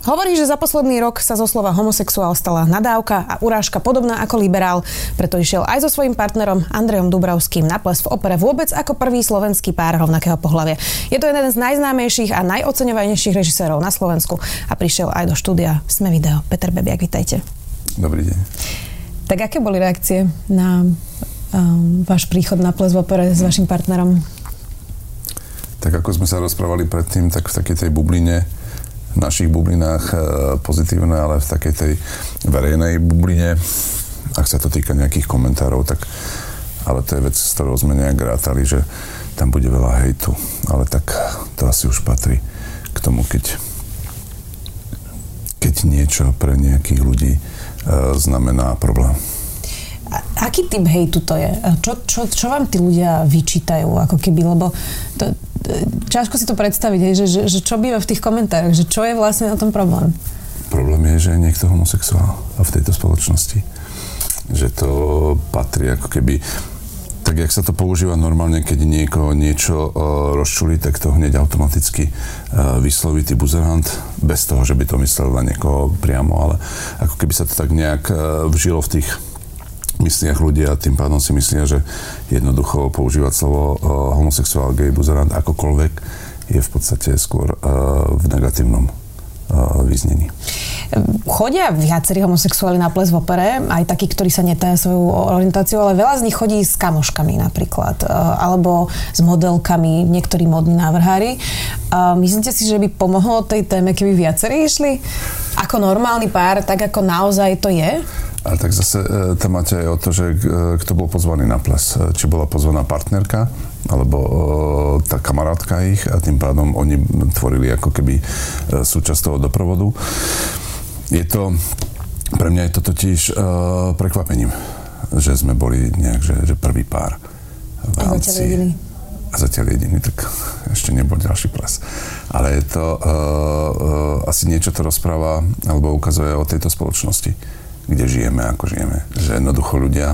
Hovorí, že za posledný rok sa zo slova homosexuál stala nadávka a urážka podobná ako liberál, preto išiel aj so svojím partnerom Andrejom Dubravským na ples v opere vôbec ako prvý slovenský pár rovnakého pohľavia. Je to jeden z najznámejších a najoceňovanejších režisérov na Slovensku a prišiel aj do štúdia Sme video. Peter Bebiak, vitajte. Dobrý deň. Tak aké boli reakcie na um, váš príchod na ples v opere s vašim partnerom? Tak ako sme sa rozprávali predtým, tak v takej tej bubline našich bublinách e, pozitívne, ale v takej tej verejnej bubline, ak sa to týka nejakých komentárov, tak ale to je vec, s ktorou sme nejak rátali, že tam bude veľa hejtu. Ale tak to asi už patrí k tomu, keď, keď niečo pre nejakých ľudí e, znamená problém. Aký typ hejtu to je? Čo, čo, čo vám tí ľudia vyčítajú? Ako keby, lebo to, ťažko si to predstaviť, hej, že, že, že čo býva v tých komentároch, že čo je vlastne na tom problém? Problém je, že je niekto homosexuál v tejto spoločnosti. Že to patrí ako keby tak jak sa to používa normálne, keď niekoho niečo uh, rozčuli, tak to hneď automaticky uh, vysloví ty buzerant, bez toho, že by to myslel na niekoho priamo, ale ako keby sa to tak nejak uh, vžilo v tých mysliach ľudia a tým pádom si myslia, že jednoducho používať slovo uh, homosexuál, gay, buzerant, akokoľvek je v podstate skôr uh, v negatívnom uh, význení. Chodia viacerí homosexuáli na ples v opere, aj takí, ktorí sa netaja svoju orientáciu, ale veľa z nich chodí s kamoškami napríklad, alebo s modelkami, niektorí modní návrhári. Myslíte si, že by pomohlo tej téme, keby viacerí išli? Ako normálny pár, tak ako naozaj to je? Ale tak zase e, máte aj o to, že e, kto bol pozvaný na ples. E, či bola pozvaná partnerka, alebo tá kamarátka ich a tým pádom oni tvorili ako keby súčasť toho doprovodu. Je to, pre mňa je to totiž prekvapením, že sme boli nejak, že, že prvý pár v rámci... A zatiaľ jediný. A zatiaľ jediný, tak ešte nebol ďalší ples. Ale je to, uh, uh, asi niečo to rozpráva, alebo ukazuje o tejto spoločnosti kde žijeme, ako žijeme. Že jednoducho ľudia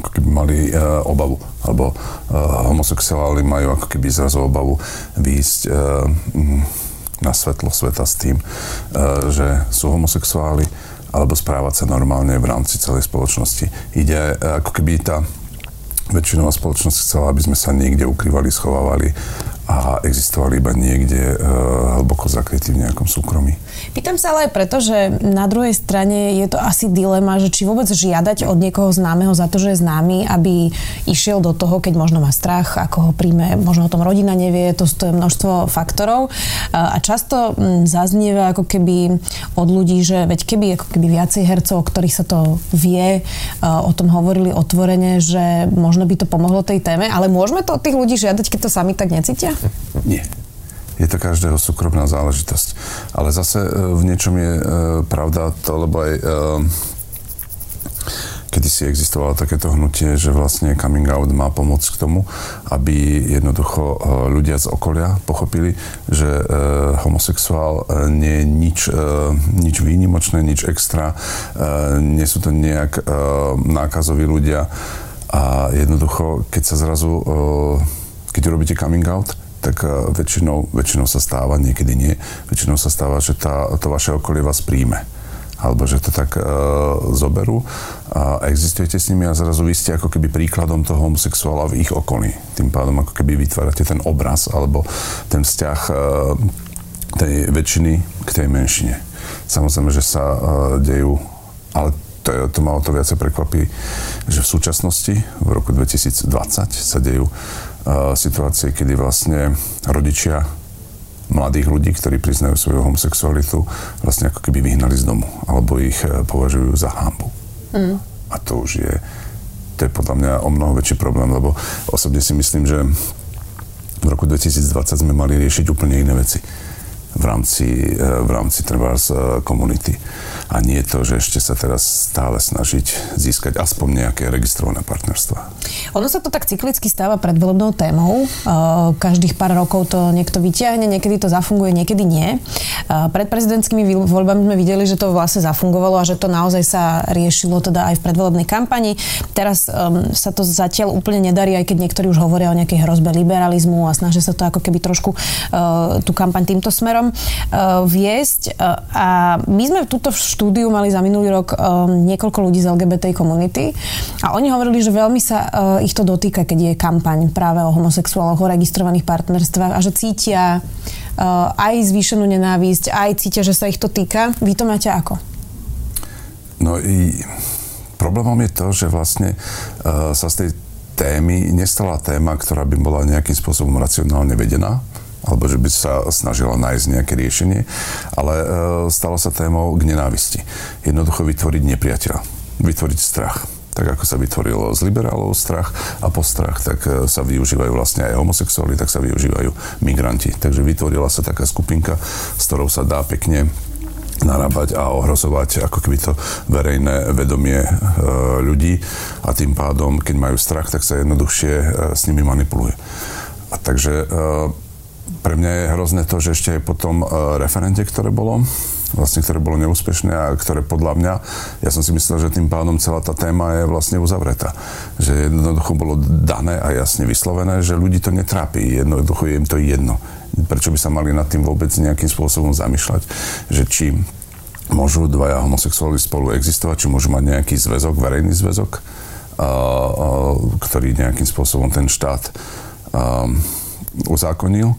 ako keby mali uh, obavu, alebo uh, homosexuáli majú ako keby zrazu obavu výjsť uh, na svetlo sveta s tým, uh, že sú homosexuáli, alebo správať sa normálne v rámci celej spoločnosti. Ide uh, ako keby tá väčšinová spoločnosť chcela, aby sme sa niekde ukrývali, schovávali a existovali iba niekde uh, hlboko zakrytí v nejakom súkromí. Pýtam sa ale aj preto, že na druhej strane je to asi dilema, že či vôbec žiadať od niekoho známeho za to, že je známy, aby išiel do toho, keď možno má strach, ako ho príjme, možno o tom rodina nevie, to, to je množstvo faktorov. Uh, a často m, zaznieva ako keby od ľudí, že veď keby ako keby viacej hercov, ktorých sa to vie, uh, o tom hovorili otvorene, že možno by to pomohlo tej téme, ale môžeme to od tých ľudí žiadať, keď to sami tak necítia? Nie. Je to každého súkromná záležitosť. Ale zase e, v niečom je e, pravda to, lebo aj e, kedy si existovalo takéto hnutie, že vlastne coming out má pomôcť k tomu, aby jednoducho ľudia z okolia pochopili, že e, homosexuál nie je nič, nič výnimočné, nič extra, e, nie sú to nejak nákazoví ľudia a jednoducho, keď sa zrazu e, keď urobíte coming out, tak eh, väčšinou, väčšinou sa stáva, niekedy nie, väčšinou sa stáva, že tá, to vaše okolie vás príjme alebo že to tak uh, zoberú a existujete s nimi a zrazu vy ste ako keby príkladom toho homosexuála v ich okolí. Tým pádom ako keby vytvárate ten obraz alebo ten vzťah uh, tej väčšiny k tej menšine. Samozrejme, že sa uh, dejú, ale to, to ma o to viacej prekvapí, že v súčasnosti, v roku 2020 sa dejú situácie, kedy vlastne rodičia mladých ľudí, ktorí priznajú svoju homosexualitu, vlastne ako keby vyhnali z domu, alebo ich e, považujú za hambu. Mm. A to už je, to je podľa mňa o mnoho väčší problém, lebo osobne si myslím, že v roku 2020 sme mali riešiť úplne iné veci. V rámci, v rámci trebárs komunity a nie to, že ešte sa teraz stále snažiť získať aspoň nejaké registrované partnerstva. Ono sa to tak cyklicky stáva predvolebnou témou. Každých pár rokov to niekto vyťahne, niekedy to zafunguje, niekedy nie. Pred prezidentskými voľbami sme videli, že to vlastne zafungovalo a že to naozaj sa riešilo teda aj v predvolebnej kampani. Teraz um, sa to zatiaľ úplne nedarí, aj keď niektorí už hovoria o nejakej hrozbe liberalizmu a snažia sa to ako keby trošku tú kampaň týmto smerom uh, viesť. Uh, a my sme túto štúdiu mali za minulý rok um, niekoľko ľudí z LGBT komunity a oni hovorili, že veľmi sa ich to dotýka, keď je kampaň práve o homosexuáloch, o registrovaných partnerstvách a že cítia aj zvýšenú nenávisť, aj cítia, že sa ich to týka. Vy to máte ako? No i problémom je to, že vlastne uh, sa z tej témy nestala téma, ktorá by bola nejakým spôsobom racionálne vedená alebo že by sa snažila nájsť nejaké riešenie, ale e, stalo sa témou k nenávisti. Jednoducho vytvoriť nepriateľa, vytvoriť strach tak ako sa vytvorilo z liberálov strach a po strach, tak e, sa využívajú vlastne aj homosexuáli, tak sa využívajú migranti. Takže vytvorila sa taká skupinka, s ktorou sa dá pekne narábať a ohrozovať ako keby to verejné vedomie e, ľudí a tým pádom, keď majú strach, tak sa jednoduchšie e, s nimi manipuluje. A takže e, pre mňa je hrozné to, že ešte aj po tom uh, referente, ktoré bolo, vlastne, ktoré bolo neúspešné a ktoré podľa mňa, ja som si myslel, že tým pádom celá tá téma je vlastne uzavretá. Že jednoducho bolo dané a jasne vyslovené, že ľudí to netrápi, jednoducho je im to jedno. Prečo by sa mali nad tým vôbec nejakým spôsobom zamýšľať, že či môžu dvaja homosexuáli spolu existovať, či môžu mať nejaký zväzok, verejný zväzok, uh, uh, ktorý nejakým spôsobom ten štát uh, uzákonil.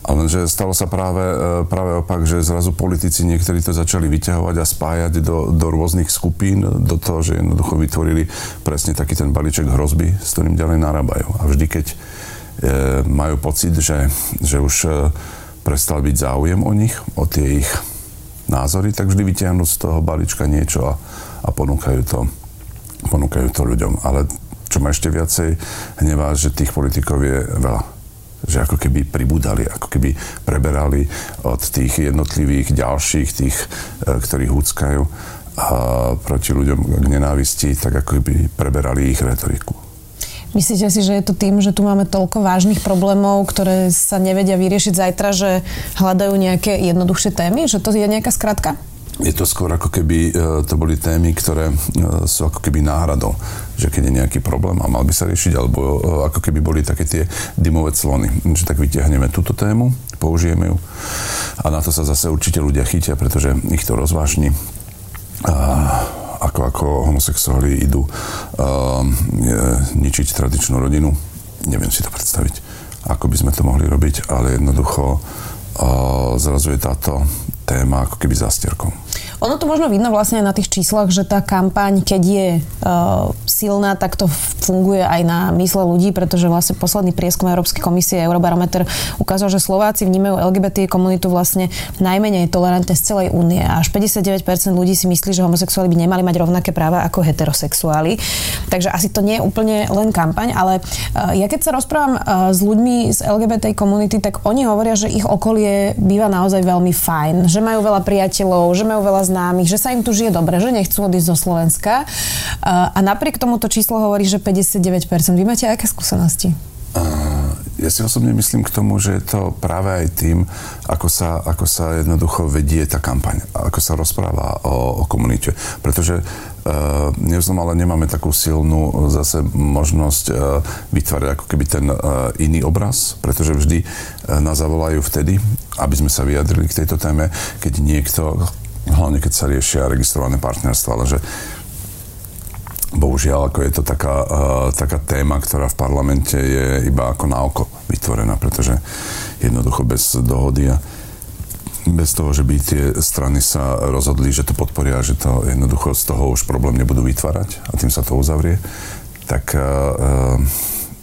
Ale že stalo sa práve, e, práve opak, že zrazu politici niektorí to začali vyťahovať a spájať do, do rôznych skupín, do toho, že jednoducho vytvorili presne taký ten balíček hrozby, s ktorým ďalej narábajú. A vždy, keď e, majú pocit, že, že už e, prestal byť záujem o nich, o tie ich názory, tak vždy vyťahnú z toho balíčka niečo a, a ponúkajú, to, ponúkajú to ľuďom. Ale čo ma ešte viacej hnevá, že tých politikov je veľa že ako keby pribúdali, ako keby preberali od tých jednotlivých ďalších, tých, e, ktorí húckajú proti ľuďom k nenávisti, tak ako keby preberali ich retoriku. Myslíte si, že je to tým, že tu máme toľko vážnych problémov, ktoré sa nevedia vyriešiť zajtra, že hľadajú nejaké jednoduchšie témy? Že to je nejaká skratka? Je to skôr ako keby e, to boli témy, ktoré e, sú ako keby náhradou. Že keď je nejaký problém a mal by sa riešiť, alebo e, ako keby boli také tie dymové clony. Že tak vyťahneme túto tému, použijeme ju a na to sa zase určite ľudia chytia, pretože ich to rozvážni. A ako, ako homosexuáli idú uh, ničiť tradičnú rodinu. Neviem si to predstaviť, ako by sme to mohli robiť, ale jednoducho uh, zrazu je táto téma ako keby zastierkou. Ono to možno vidno vlastne aj na tých číslach, že tá kampaň, keď je uh, silná, tak to funguje aj na mysle ľudí, pretože vlastne posledný prieskum Európskej komisie Eurobarometer ukázal, že Slováci vnímajú LGBT komunitu vlastne najmenej tolerantne z celej únie. Až 59% ľudí si myslí, že homosexuáli by nemali mať rovnaké práva ako heterosexuáli. Takže asi to nie je úplne len kampaň, ale uh, ja keď sa rozprávam uh, s ľuďmi z LGBT komunity, tak oni hovoria, že ich okolie býva naozaj veľmi fajn, že majú veľa priateľov, že majú veľa známych, že sa im tu žije dobre, že nechcú odísť zo Slovenska. A napriek tomu to číslo hovorí, že 59%. Vy máte aké skúsenosti? Ja si osobne myslím k tomu, že je to práve aj tým, ako sa, ako sa jednoducho vedie tá kampaň, ako sa rozpráva o, o komunite. Pretože uh, nevzom, ale nemáme takú silnú zase možnosť uh, vytvárať ako keby ten uh, iný obraz, pretože vždy uh, nás zavolajú vtedy, aby sme sa vyjadrili k tejto téme, keď niekto hlavne keď sa riešia registrované partnerstva, ale že bohužiaľ, ako je to taká, uh, taká téma, ktorá v parlamente je iba ako na oko vytvorená, pretože jednoducho bez dohody a bez toho, že by tie strany sa rozhodli, že to podporia, že to jednoducho z toho už problém nebudú vytvárať a tým sa to uzavrie, tak uh,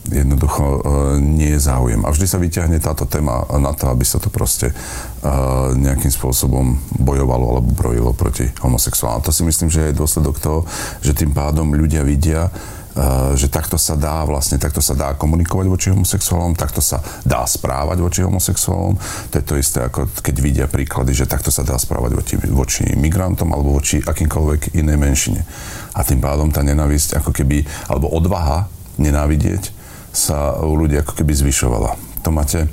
jednoducho uh, nie je záujem. A vždy sa vyťahne táto téma na to, aby sa to proste uh, nejakým spôsobom bojovalo alebo brojilo proti homosexuálom. To si myslím, že je dôsledok toho, že tým pádom ľudia vidia, že takto sa dá vlastne, takto sa dá komunikovať voči homosexuálom, takto sa dá správať voči homosexuálom. To je to isté, ako keď vidia príklady, že takto sa dá správať voči, voči migrantom alebo voči akýmkoľvek inej menšine. A tým pádom tá nenávisť ako keby, alebo odvaha nenávidieť sa u ľudí ako keby zvyšovala. To máte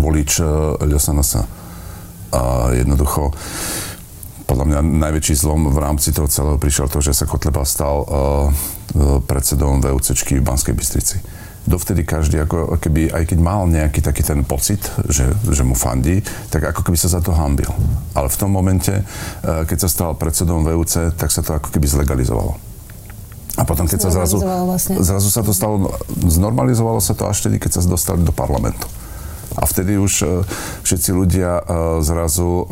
volič LSNS. A jednoducho podľa mňa najväčší zlom v rámci toho celého prišiel to, že sa Kotleba stal uh, predsedom VUCčky v Banskej Bystrici. Dovtedy každý, ako keby, aj keď mal nejaký taký ten pocit, že, že mu fandí, tak ako keby sa za to hambil. Ale v tom momente, keď sa stal predsedom VUC, tak sa to ako keby zlegalizovalo. A potom, keď sa zrazu, vlastne. zrazu sa to stalo, znormalizovalo sa to až vtedy, keď sa dostali do parlamentu. A vtedy už e, všetci ľudia e, zrazu e,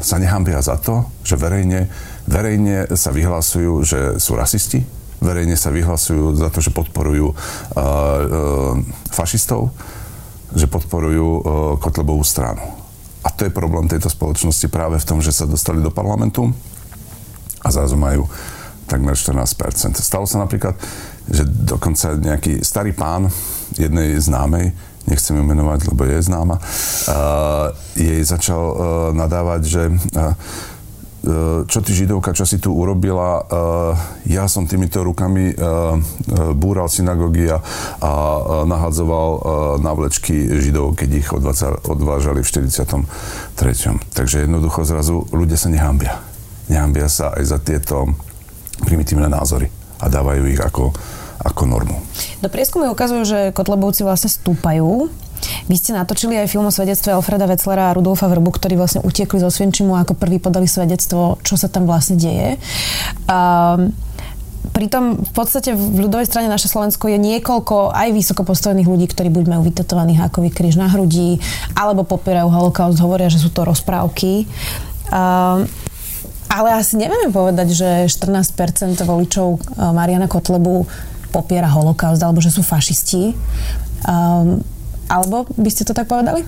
sa nehambia za to, že verejne, verejne sa vyhlasujú, že sú rasisti, verejne sa vyhlasujú za to, že podporujú fašistov, že podporujú Kotlebovú stranu. A to je problém tejto spoločnosti práve v tom, že sa dostali do parlamentu a zrazu majú takmer 14%. Stalo sa napríklad, že dokonca nejaký starý pán jednej známej nechcem ju menovať, lebo je známa, uh, jej začal uh, nadávať, že uh, čo ty židovka, čo si tu urobila, ja som týmito rukami búral synagógy a, nahadzoval navlečky židov, keď ich odvážali v 43. Takže jednoducho zrazu ľudia sa nehambia. Nehambia sa aj za tieto primitívne názory a dávajú ich ako ako normu. Do prieskumy ukazujú, že Kotlebovci vlastne stúpajú. Vy ste natočili aj film o svedectve Alfreda Wetzlera a Rudolfa Vrbu, ktorí vlastne utiekli zo Svienčimu ako prvý podali svedectvo, čo sa tam vlastne deje. Um, Pritom v podstate v ľudovej strane naše Slovensko je niekoľko aj vysoko postavených ľudí, ktorí buď majú vytetovaný hákový kríž na hrudi, alebo popierajú holokaust, hovoria, že sú to rozprávky. Um, ale asi nevieme povedať, že 14% voličov Mariana Kotlebu popiera holokaust alebo že sú fašisti. Um, alebo by ste to tak povedali?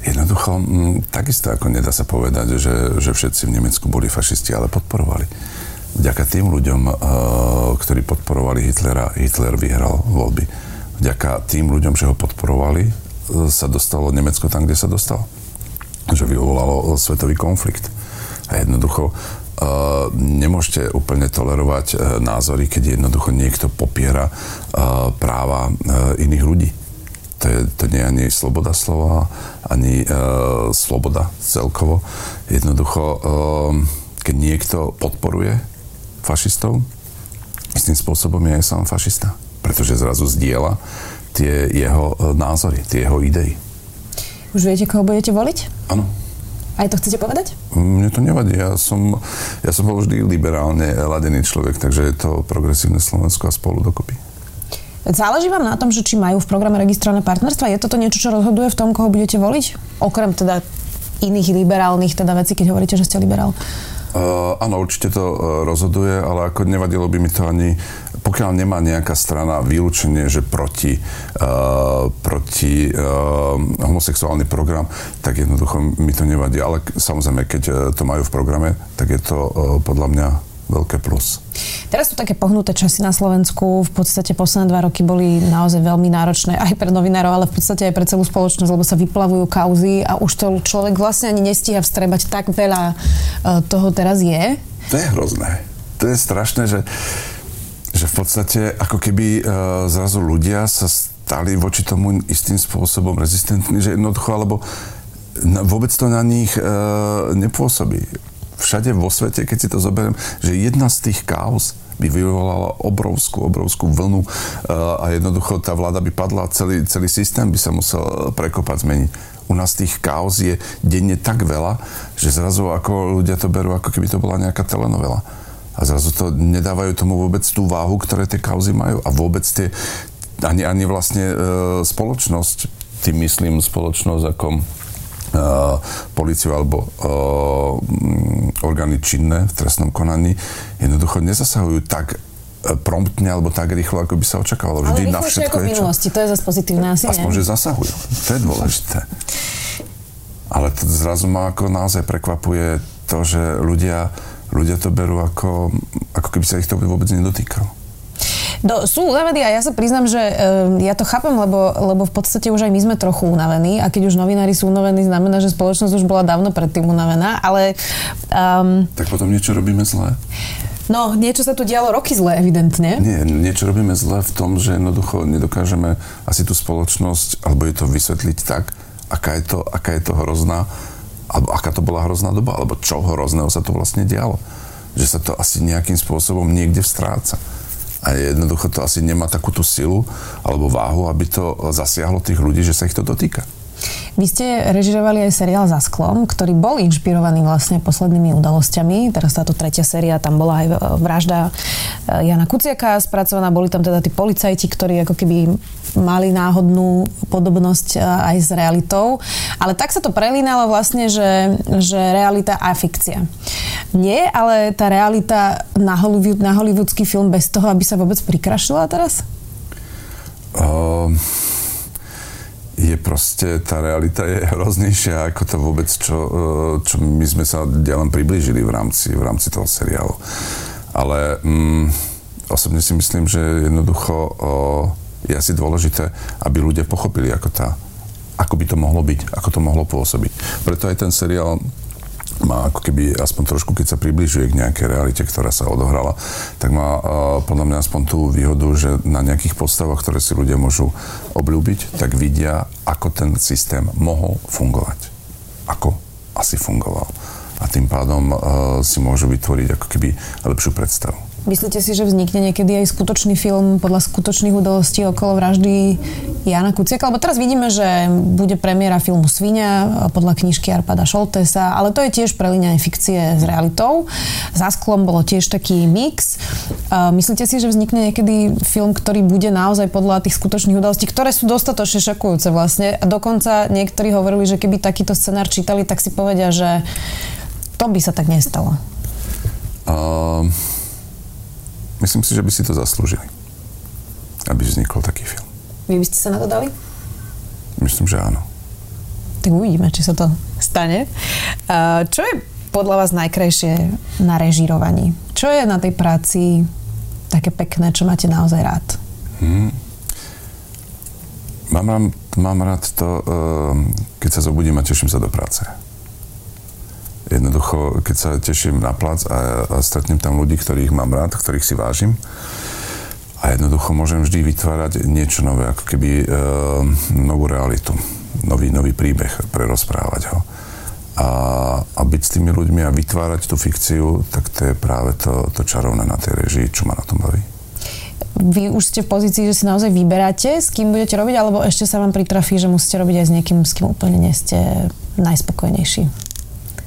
Jednoducho, m, mm, takisto ako nedá sa povedať, že, že všetci v Nemecku boli fašisti, ale podporovali. Vďaka tým ľuďom, uh, ktorí podporovali Hitlera, Hitler vyhral voľby. Vďaka tým ľuďom, že ho podporovali, uh, sa dostalo Nemecko tam, kde sa dostalo. Že vyvolalo svetový konflikt. A jednoducho Uh, nemôžete úplne tolerovať uh, názory, keď jednoducho niekto popiera uh, práva iných ľudí. To, je, to nie je ani sloboda slova, ani sloboda celkovo. Jednoducho, keď niekto podporuje fašistov, istým spôsobom je aj sám fašista. Pretože zrazu zdieľa tie jeho názory, tie jeho idei. Už viete, koho budete voliť? Áno. Aj to chcete povedať? Mne to nevadí. Ja som, ja som bol vždy liberálne ladený človek, takže je to progresívne Slovensko a spolu dokopy. Záleží vám na tom, že či majú v programe registrované partnerstva? Je toto niečo, čo rozhoduje v tom, koho budete voliť? Okrem teda iných liberálnych teda vecí, keď hovoríte, že ste liberál. Uh, áno, určite to uh, rozhoduje, ale ako nevadilo by mi to ani, pokiaľ nemá nejaká strana vylúčenie, že proti, uh, proti uh, homosexuálny program, tak jednoducho mi to nevadí. Ale samozrejme, keď uh, to majú v programe, tak je to uh, podľa mňa veľké plus. Teraz sú také pohnuté časy na Slovensku. V podstate posledné dva roky boli naozaj veľmi náročné aj pre novinárov, ale v podstate aj pre celú spoločnosť, lebo sa vyplavujú kauzy a už to človek vlastne ani nestíha vstrebať. Tak veľa toho teraz je. To je hrozné. To je strašné, že, že v podstate ako keby uh, zrazu ľudia sa stali voči tomu istým spôsobom rezistentní, že jednoducho, alebo vôbec to na nich uh, nepôsobí všade vo svete, keď si to zoberiem, že jedna z tých kaos by vyvolala obrovskú, obrovskú vlnu uh, a jednoducho tá vláda by padla, celý, celý systém by sa musel prekopať, zmeniť. U nás tých kaos je denne tak veľa, že zrazu ako ľudia to berú, ako keby to bola nejaká telenovela. A zrazu to nedávajú tomu vôbec tú váhu, ktoré tie kauzy majú. A vôbec tie, ani, ani vlastne e, spoločnosť, tým myslím spoločnosť ako Uh, policiu alebo uh, orgány činné v trestnom konaní jednoducho nezasahujú tak uh, promptne alebo tak rýchlo, ako by sa očakávalo. Vždy Ale na všetko ako v minulosti, to je zase pozitívne asi, Aspoň, ne? že zasahujú. To je dôležité. Ale to zrazu ma ako naozaj prekvapuje to, že ľudia, ľudia to berú ako, ako keby sa ich to vôbec nedotýkalo. Do, sú unavení a ja sa priznám, že uh, ja to chápem, lebo, lebo v podstate už aj my sme trochu unavení a keď už novinári sú unavení, znamená, že spoločnosť už bola dávno predtým unavená, ale... Um, tak potom niečo robíme zlé? No, niečo sa tu dialo roky zle, evidentne. Nie, niečo robíme zle v tom, že jednoducho nedokážeme asi tú spoločnosť, alebo je to vysvetliť tak, aká je to, aká je to hrozná, alebo aká to bola hrozná doba, alebo čo hrozného sa to vlastne dialo. Že sa to asi nejakým spôsobom niekde vstráca. A jednoducho to asi nemá takú tú silu alebo váhu, aby to zasiahlo tých ľudí, že sa ich to dotýka. Vy ste režirovali aj seriál Za sklom, ktorý bol inšpirovaný vlastne poslednými udalosťami. Teraz táto tretia séria, tam bola aj vražda eh, Jana Kuciaka spracovaná. Boli tam teda tí policajti, ktorí ako keby mali náhodnú podobnosť eh, aj s realitou. Ale tak sa to prelínalo vlastne, že, že realita a fikcia. Nie, ale tá realita na, Hollywood, na hollywoodský film bez toho, aby sa vôbec prikrašila teraz? Uh je proste, tá realita je hroznejšia ako to vôbec, čo, e, čo my sme sa len priblížili v rámci, v rámci toho seriálu. Ale mm, osobne si myslím, že jednoducho o, je asi dôležité, aby ľudia pochopili, ako, tá, ako by to mohlo byť, ako to mohlo pôsobiť. Preto aj ten seriál má ako keby aspoň trošku, keď sa približuje k nejakej realite, ktorá sa odohrala, tak má uh, podľa mňa aspoň tú výhodu, že na nejakých postavách, ktoré si ľudia môžu obľúbiť, tak vidia, ako ten systém mohol fungovať. Ako asi fungoval. A tým pádom uh, si môžu vytvoriť ako keby lepšiu predstavu. Myslíte si, že vznikne niekedy aj skutočný film podľa skutočných udalostí okolo vraždy Jana Kuciaka? Lebo teraz vidíme, že bude premiéra filmu Svinia podľa knižky Arpada Šoltesa, ale to je tiež prelínanie fikcie s realitou. Za sklom bolo tiež taký mix. Myslíte si, že vznikne niekedy film, ktorý bude naozaj podľa tých skutočných udalostí, ktoré sú dostatočne šokujúce vlastne. A dokonca niektorí hovorili, že keby takýto scenár čítali, tak si povedia, že to by sa tak nestalo. Um... Myslím si, že by si to zaslúžili, aby vznikol taký film. Vy by ste sa na to dali? Myslím, že áno. Tak uvidíme, či sa to stane. Čo je podľa vás najkrajšie na režírovaní? Čo je na tej práci také pekné, čo máte naozaj rád? Hmm. Mám, rád, mám rád to, eh, keď sa zobudím a teším sa do práce. Jednoducho, keď sa teším na plac a, a stretnem tam ľudí, ktorých mám rád, ktorých si vážim, a jednoducho môžem vždy vytvárať niečo nové, ako keby e, novú realitu, nový, nový príbeh, prerozprávať ho. A, a byť s tými ľuďmi a vytvárať tú fikciu, tak to je práve to, to čarovné na tej režii, čo ma na tom baví. Vy už ste v pozícii, že si naozaj vyberáte, s kým budete robiť, alebo ešte sa vám pritrafí, že musíte robiť aj s niekým, s kým úplne nie ste najspokojnejší?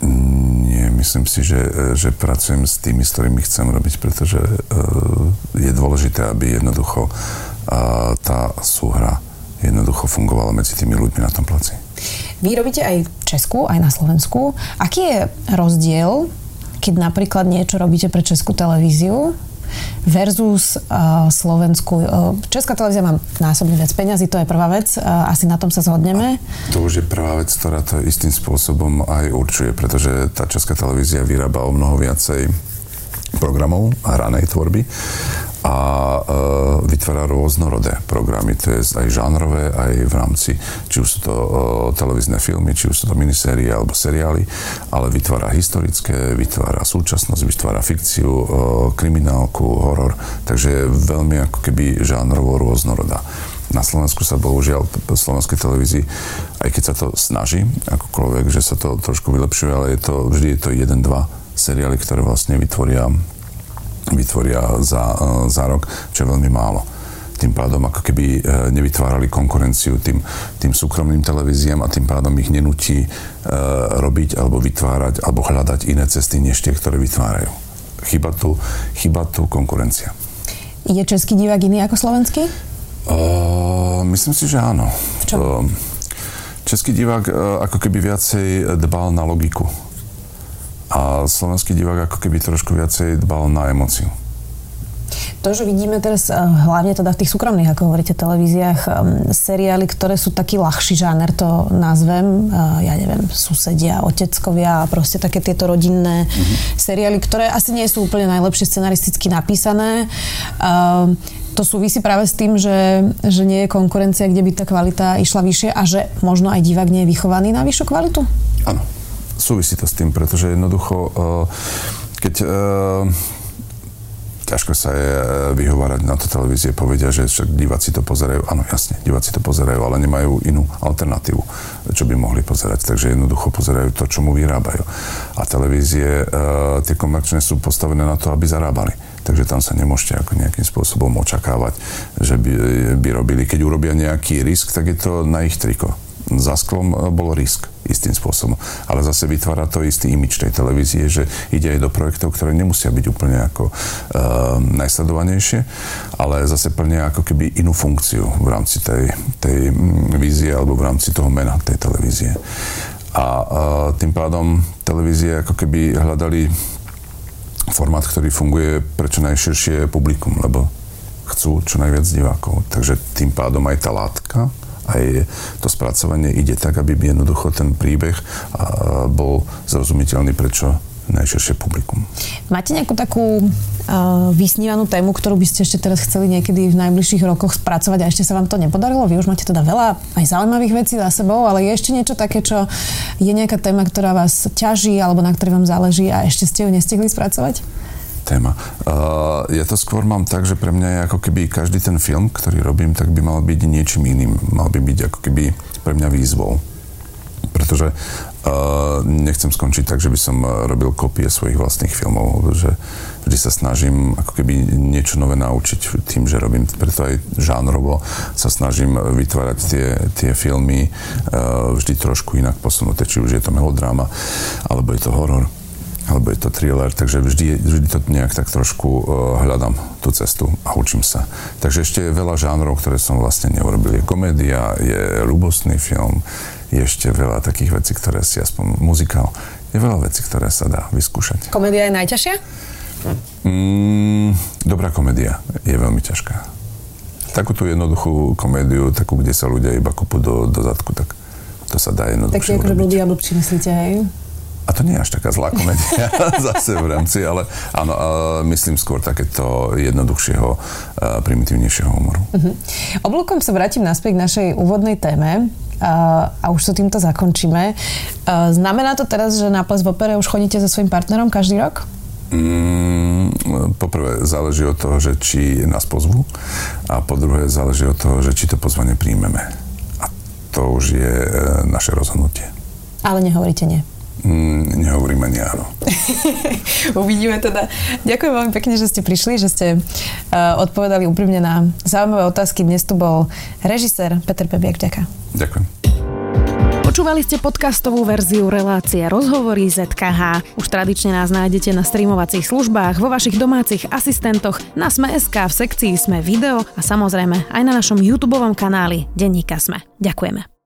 Nie, myslím si, že, že pracujem s tými, s ktorými chcem robiť, pretože uh, je dôležité, aby jednoducho uh, tá súhra jednoducho fungovala medzi tými ľuďmi na tom placi. Vy robíte aj v Česku, aj na Slovensku. Aký je rozdiel, keď napríklad niečo robíte pre Českú televíziu versus uh, Slovensku. Uh, Česká televízia má násobne viac peňazí, to je prvá vec. Uh, asi na tom sa zhodneme. A to už je prvá vec, ktorá to istým spôsobom aj určuje, pretože tá Česká televízia vyrába o mnoho viacej programov a hranej tvorby a e, vytvára rôznorodé programy, to je aj žánrové, aj v rámci, či už sú to e, televízne filmy, či už sú to minisérie alebo seriály, ale vytvára historické, vytvára súčasnosť, vytvára fikciu, e, kriminálku, horor, takže je veľmi ako keby žánrovo rôznorodá. Na Slovensku sa bohužiaľ v slovenskej televízii, aj keď sa to snaží, akokoľvek, že sa to trošku vylepšuje, ale je to, vždy je to jeden, dva seriály, ktoré vlastne vytvoria vytvoria za, e, za rok, čo je veľmi málo tým pádom ako keby e, nevytvárali konkurenciu tým, tým súkromným televíziám a tým pádom ich nenutí e, robiť alebo vytvárať alebo hľadať iné cesty než tie, ktoré vytvárajú. Chyba tu, chyba tu konkurencia. Je český divák iný ako slovenský? Uh, myslím si, že áno. V čom? Uh, český divák uh, ako keby viacej dbal na logiku a slovenský divák ako keby trošku viacej dbal na emóciu. To, že vidíme teraz uh, hlavne teda v tých súkromných, ako hovoríte, televíziách, um, seriály, ktoré sú taký ľahší žáner, to nazvem, uh, ja neviem, susedia, oteckovia a proste také tieto rodinné mm-hmm. seriály, ktoré asi nie sú úplne najlepšie scenaristicky napísané. Uh, to súvisí práve s tým, že, že nie je konkurencia, kde by tá kvalita išla vyššie a že možno aj divák nie je vychovaný na vyššiu kvalitu? Áno, súvisí to s tým, pretože jednoducho, eh, keď eh, ťažko sa je eh, vyhovárať na to televízie, povedia, že však diváci to pozerajú. Áno, jasne, diváci to pozerajú, ale nemajú inú alternatívu, čo by mohli pozerať. Takže jednoducho pozerajú to, čo mu vyrábajú. A televízie, tie komerčné sú postavené na to, aby zarábali takže tam sa nemôžete ako nejakým spôsobom očakávať, že by, by robili. Keď urobia nejaký risk, tak je to na ich triko. Za sklom e, bol risk istým spôsobom. Ale zase vytvára to istý imič tej televízie, že ide aj do projektov, ktoré nemusia byť úplne ako uh, najsledovanejšie, ale zase plnia ako keby inú funkciu v rámci tej, tej vízie alebo v rámci toho mena tej televízie. A uh, tým pádom televízie ako keby hľadali formát, ktorý funguje pre čo najširšie publikum, lebo chcú čo najviac divákov. Takže tým pádom aj tá látka, aj to spracovanie ide tak, aby jednoducho ten príbeh bol zrozumiteľný, prečo najširšie publikum. Máte nejakú takú uh, vysnívanú tému, ktorú by ste ešte teraz chceli niekedy v najbližších rokoch spracovať a ešte sa vám to nepodarilo? Vy už máte teda veľa aj zaujímavých vecí za sebou, ale je ešte niečo také, čo je nejaká téma, ktorá vás ťaží alebo na ktorej vám záleží a ešte ste ju nestihli spracovať? Téma. Uh, ja to skôr mám tak, že pre mňa je ako keby každý ten film, ktorý robím, tak by mal byť niečím iným. Mal by byť ako keby pre mňa výzvou. Pretože Uh, nechcem skončiť tak, že by som robil kopie svojich vlastných filmov, že vždy sa snažím ako keby niečo nové naučiť tým, že robím, preto aj žánrovo sa snažím vytvárať tie, tie filmy uh, vždy trošku inak posunuté, či už je to melodráma, alebo je to horor alebo je to thriller, takže vždy, vždy to nejak tak trošku uh, hľadám tú cestu a učím sa. Takže ešte je veľa žánrov, ktoré som vlastne neurobil. Je komédia, je ľubostný film, je ešte veľa takých vecí, ktoré si aspoň muzikál, je veľa vecí, ktoré sa dá vyskúšať. Komédia je najťažšia? Mm, dobrá komédia je veľmi ťažká. Takú tú jednoduchú komédiu, takú, kde sa ľudia iba kúpu do, do zadku, tak to sa dá jednoduchšie Taký akože blbý a blbší, myslíte, hej? A to nie je až taká zlá komédia zase v rámci, ale áno, myslím skôr takéto jednoduchšieho, primitívnejšieho humoru. Uh-huh. Oblúkom sa vrátim naspäť k našej úvodnej téme a už to týmto zakončíme. Znamená to teraz, že na ples v opere už chodíte so svojím partnerom každý rok? Mm, poprvé záleží od toho, že či nás pozvu a po druhé záleží od toho, že či to pozvanie príjmeme. A to už je e, naše rozhodnutie. Ale nehovoríte nie. Mm, nehovorím ani áno. Uvidíme teda. Ďakujem veľmi pekne, že ste prišli, že ste uh, odpovedali úprimne na zaujímavé otázky. Dnes tu bol režisér Peter Pebiak. Ďakujem. Ďakujem. Počúvali ste podcastovú verziu relácie Rozhovory ZKH. Už tradične nás nájdete na streamovacích službách, vo vašich domácich asistentoch, na Sme.sk, v sekcii Sme video a samozrejme aj na našom YouTube kanáli Denníka Sme. Ďakujeme.